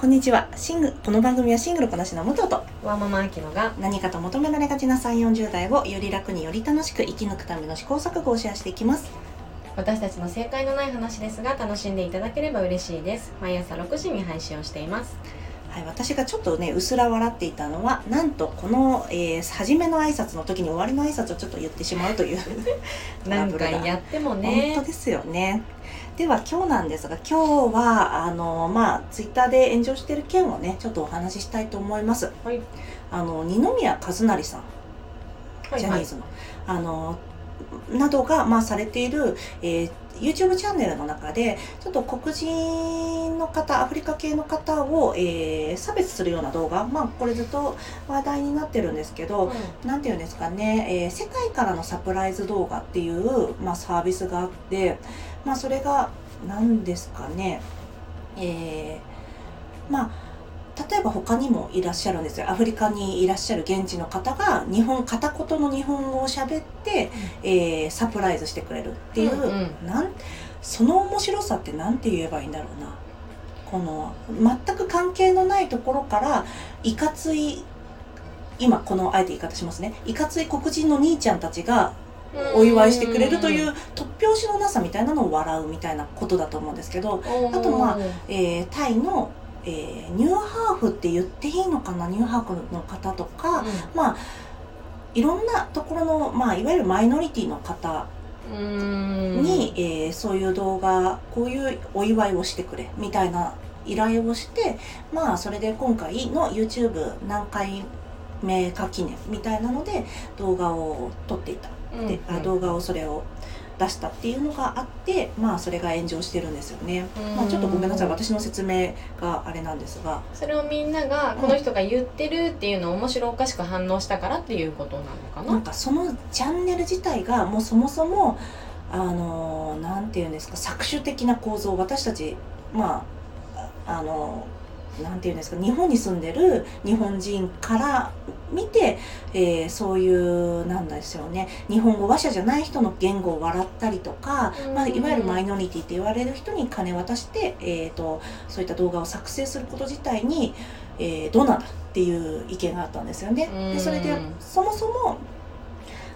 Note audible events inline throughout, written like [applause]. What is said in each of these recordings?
こんにちは。シングこの番組はシングルこなしの武藤とワーママアキノが。何かと求められがちな3 4 0代をより楽により楽しく生き抜くための試行錯誤をシェアしていきます。私たちの正解のない話ですが楽しんでいただければ嬉しいです。毎朝6時に配信をしています。はい、私がちょっとねうすら笑っていたのはなんとこの、えー、初めの挨拶の時に終わりの挨拶をちょっと言ってしまうという [laughs] 何回やってもね。本当ですよねでは今日なんですが今日はあのまあツイッターで炎上してる件をねちょっとお話ししたいと思います。はい。あの二宮和也さん。はいジャニーズの、あのなどが、まあ、されている、えー YouTube チャンネルの中でちょっと黒人の方アフリカ系の方を、えー差別するような動画、まあ、これずっと話題になってるんですけど、なんていうんですかね、えー世界からのサプライズ動画っていう、まあ、サービスがあって、まあ、それが何ですかね、えーまあ例えば他にもいらっしゃるんですよ。アフリカにいらっしゃる現地の方が日本片言の日本語を喋って、えーサプライズしてくれるっていう、うんうなんその面白さって何て言えばいいんだろうな。この全く関係のないところからいかつい今このあえて言い方しますね。いかつい黒人の兄ちゃんたちがお祝いしてくれるという突拍子のなさみたいなのを笑うみたいなことだと思うんですけど、ああとまあえータイの、えーニューハーフって言っていいのかな？ニューハーフの方とか、まあいろんなところの、まあ、いわゆるマイノリティの方うん。に、えーそういう動画こういうお祝いをしてくれみたいな依頼をしてまあそれで今回の YouTube 何回目か記念みたいなので動画を撮っていたうんで、あ動画をそれを出したっていうのがあってまあそれが炎上してるんですよね、うん。まあ、ちょっとごめんなさい。私の説明があれなんですが。それをみんながこの人が言ってるっていうのを面白おかしく反応したからっていうことなのかな？んなかそのチャンネル自体がもうそもそもあのなんていうんですか搾取的な構造私たちまあああのなんていうんですか日本に住んでる日本人から見て、えーそういうなんですよね日本語話者じゃない人の言語を笑ったりとか、まあ、いわゆるマイノリティって言われる人に金渡して、えー、とそういった動画を作成すること自体に、えーどうなんだっていう意見があったんですよね。でそれでうんそもそも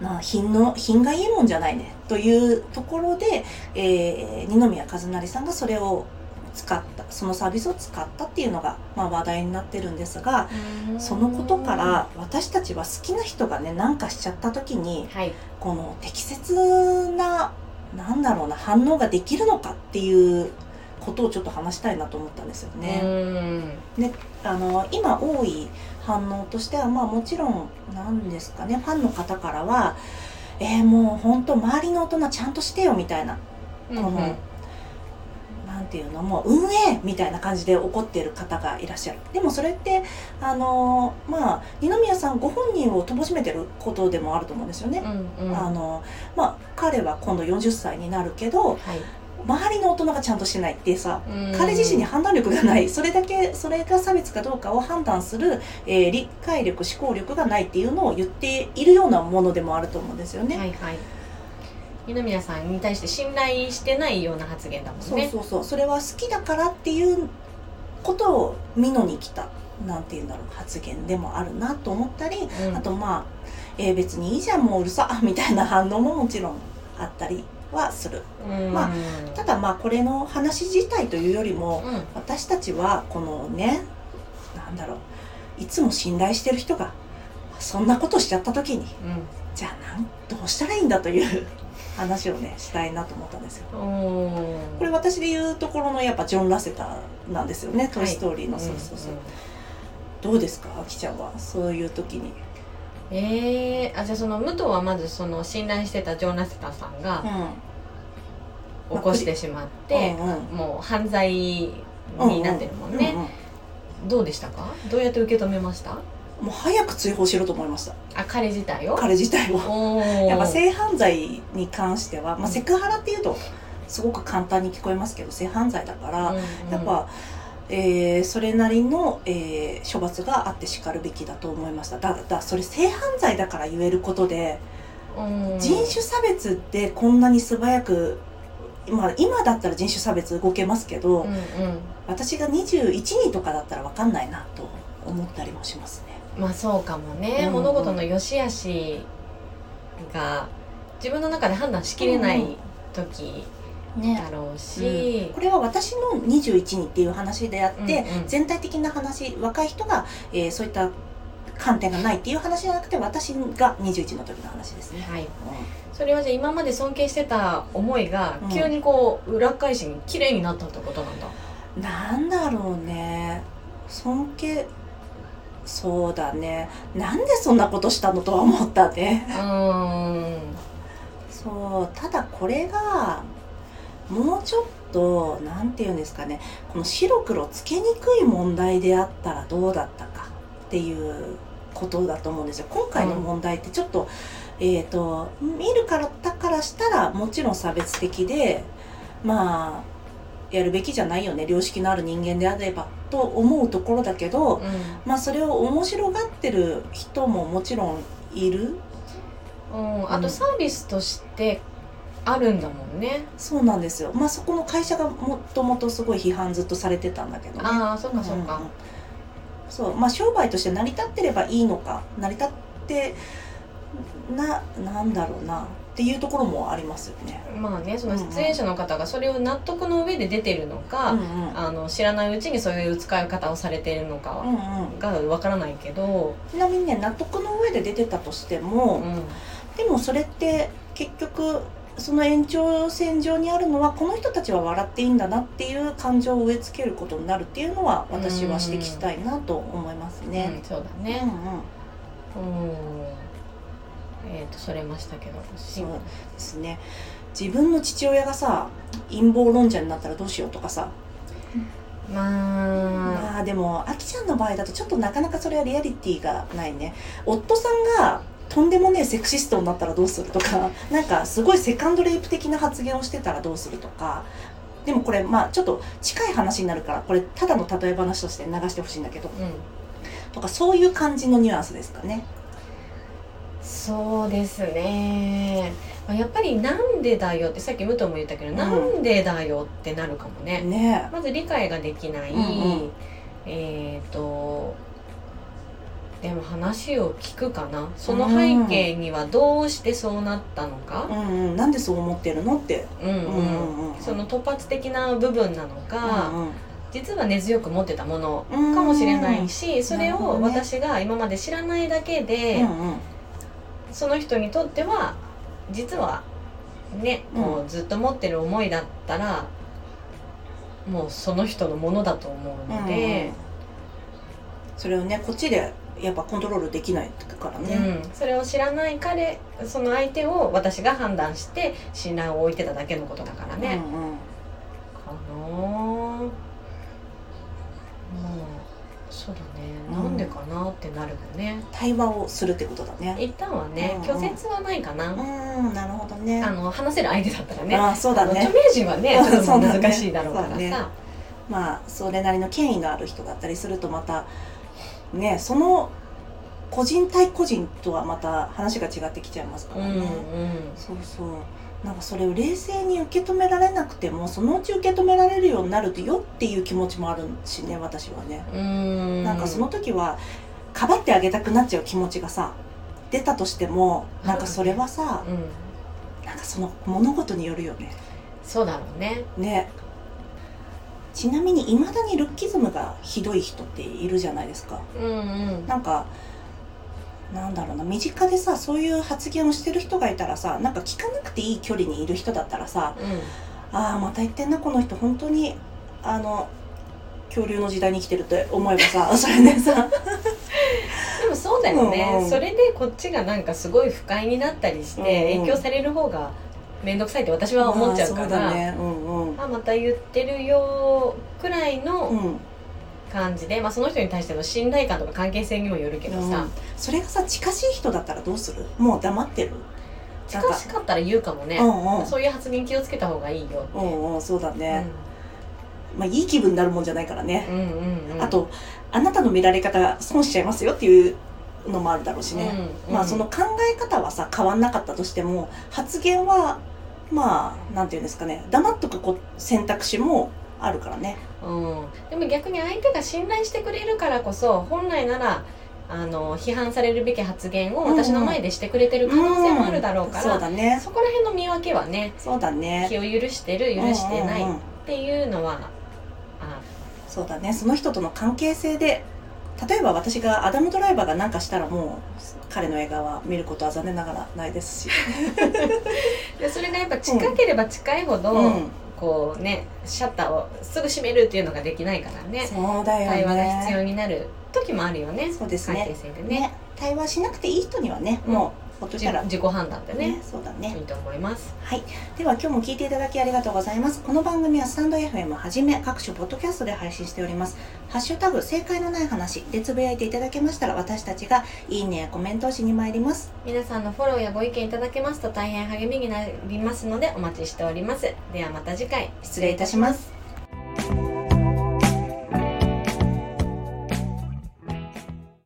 な品の品がいいもんじゃないねというところで、えー二宮和也さんがそれを使ったそのサービスを使ったっていうのが、まあ、話題になってるんですがそのことから私たちは好きな人がね何かしちゃった時にはい。この適切ななんだろうな反応ができるのかっていうことをちょっと話したいなと思ったんですよね。うん。あの今多い反応としてはまあもちろんなんですかねファンの方からは「えー、もう本当周りの大人ちゃんとしてよ」みたいなうんこのなんていうのもう運営みたいな感じで怒っている方がいらっしゃる。でもそれってあのまあ二宮さんご本人を貶めてることでもあると思うんですよね。うんうん。あのまあ彼は今度40歳になるけどはい。周りの大人がちゃんとしてないってさうん。彼自身に判断力がない。それだけそれが差別かどうかを判断する、えー理解力思考力がないっていうのを言っているようなものでもあると思うんですよね。はいはい二宮さんに対して信頼してないような発言だもんそうねそうそう。それは好きだからっていうことを見のに来たなんていうんだろう発言でもあるなと思ったり、うん。あとまあ、えー別にいいじゃんもううるさみたいな反応ももちろんあったりはする。うん。まあただまあこれの話自体というよりもうん。私たちはこのねなんだろういつも信頼してる人がそんなことしちゃった時にじゃあなんどうしたらいいんだという話をねしたいなと思ったんですよ。これ私で言うところのやっぱジョン・ラセターなんですよね「トイ・ストーリーの」はいそうそうそう、んんどうですかあきちゃんは？そういう時に。えー、あじゃあその武藤はまずその信頼してたジョーナセタさんが起こしてしまって、うんうん。もう犯罪になってるもんね、うんうん。どうでしたか？どうやって受け止めました？もう早く追放しろと思いました。あ彼自体を？彼自体を。やっぱ性犯罪に関しては、まあ、うん。セクハラっていうとすごく簡単に聞こえますけど性犯罪だから、うんうん。やっぱ、えーそれなりの、えー処罰があってしかるべきだと思いました。だだそれ性犯罪だから言えることで、うん。人種差別でこんなに素早くまあ、今だったら人種差別動けますけど、うんうん。私が21人とかだったら分かんないなと思ったりもしますね。まあそうかもね、うんうん。物事の良し悪しが自分の中で判断しきれない時ねだろうし、これは私の21人っていう話であって、うんうん。全体的な話若い人が、えーそういった観点がないっていう話じゃなくて私が21の時の話ですね。はい、うそれはじゃあ今まで尊敬してた思いがうん。急にこう裏返しに綺麗になったってことなんだ、んなんだろうね。尊敬そうだね。なんでそんなことしたのとは思ったね。うーん。そうただこれがもうちょっとなんて言うんですかね。この白黒つけにくい問題であったらどうだったかっていうことだと思うんですよ。今回の問題ってちょっと,、えっ、と見るからだからしたらもちろん差別的でまあやるべきじゃないよね良識のある人間であればと思うところだけど、うん。まあそれを面白がってる人ももちろんいる。うん、あとサービスとしてあるんだもんね、そうなんですよ。まあそこの会社がもともとすごい批判ずっとされてたんだけどね。ああそっかそうんうん。そう。まあ商売として成り立ってればいいのか成り立ってななんだろうなっていうところもありますよね。まあねその出演者の方がそれを納得の上で出てるのか、うんうん。あの知らないうちにそういう使い方をされているのかうんうん、がわからないけど、ちなみにね納得の上で出てたとしても、うん。でもそれって結局その延長線上にあるのはこの人たちは笑っていいんだなっていう感情を植え付けることになるっていうのは私は指摘したいなと思いますうね。ん、そうだうんね、うん。うんえっ、とそれましたけど。そうですね。自分の父親がさ陰謀論者になったらどうしようとかさ、まあ。まあでもあきちゃんの場合だとちょっとなかなかそれはリアリティがないね。夫さんがとんでもねえセクシストになったらどうするとか [laughs] なんかすごいセカンドレイプ的な発言をしてたらどうするとか。でもこれまあちょっと近い話になるからこれただの例え話として流してほしいんだけど。うん。とかそういう感じのニュアンスですかね。そうですね。まあやっぱりなんでだよってさっき武藤も言ったけど、ん。なんでだよってなるかもね。ね。まず理解ができない、うんうん。えっ、とでも話を聞くかな。その背景にはどうしてそうなったのうか、んうん、なんでそう思ってるのって。うんうん。うんうんうん。その突発的な部分なのか、うんうん。実は根強く持ってたものうんかもしれないし、それを私が今まで知らないだけで、うんうんその人にとっては実はね、うん。もうずっと持ってる思いだったらもうその人のものだと思うので、それをねこっちでやっぱコントロールできないからうん。ね、それを知らない彼その相手を私が判断して信頼を置いてただけのことだからね、うんうん。かなそうだね、うん。なんでかなってなるよね。対話をするってことだね。一旦はね、うん拒絶はないかな、うんなるほどね。あの話せる相手だったらね。あそうだね。あの著名人はねうんちょっと難しいだろうからさ。そうだね。まあそれなりの権威のある人だったりするとまたねその個人対個人とはまた話が違ってきちゃいますからね、うんうん。そうそうなんかそれを冷静に受け止められなくてもそのうち受け止められるようになるよっていう気持ちもあるしね私はね、ん。なんかその時はかばってあげたくなっちゃう気持ちがさ出たとしてもなんかそれはさうん。なんかその物事によるよね。そうだろうね。ね。ちなみにいまだにルッキズムがひどい人っているじゃないですか。うんうん。なんかなんだろうな身近でさそういう発言をしてる人がいたらさなんか聞かなくていい距離にいる人だったらさああまた言ってんなこの人本当にあの恐竜の時代に生きてるって思えばさ [laughs] それでさ。でもそうだよね、うんうん。それでこっちがなんかすごい不快になったりしてうんうん。影響される方が面倒くさいって私は思っちゃうかまあね。うんうん。あまた言ってるよくらいうのん感じで、まあ、その人に対しての信頼感とか関係性にもよるけどさ、うん。それがさ近しい人だったらどうする？もう黙ってる？近しかったら言うかもね、うんうん。そういう発言気をつけた方がいいよって、うんうんそうだね、まあいい気分になるもんじゃないからね、うん、うんうん。うんあとあなたの見られ方が損しちゃいますよっていうのもあるだろうしね、うんうん。まあその考え方はさ変わんなかったとしても発言はまあなんていうんですかね。黙っとくこ選択肢もあるからねうん、でも逆に相手が信頼してくれるからこそ本来ならあの批判されるべき発言を私の前でしてくれてる可能性もあるだろうから、そうだね。そこら辺の見分けはねそうだね。気を許してる許してないっうんうんうん。ていうのは、あそうだね。その人との関係性で例えば私がアダム・ドライバーが何かしたらもう彼の映画は見ることは残念ながらないですし、[laughs] でそれがやっぱ近ければ近いほど、うん、こうねシャッターをすぐ閉めるっていうのができないからね。そうだよね。対話が必要になる時もあるよね。そうです関係ね性でね。ね。対話しなくていい人にはね、うん。もうほっといたら自自己判断でねねそうだねいいと思いますはい。では今日も聞いていただきありがとうございます。この番組はスタンド FM はじめ各種ポッドキャストで配信しております。ハッシュタグ正解のない話でつぶやいていただけましたら私たちがいいねやコメントをしに参ります。皆さんのフォローやご意見いただけますと大変励みになりますのでお待ちしておりますではまた次回失礼いたします。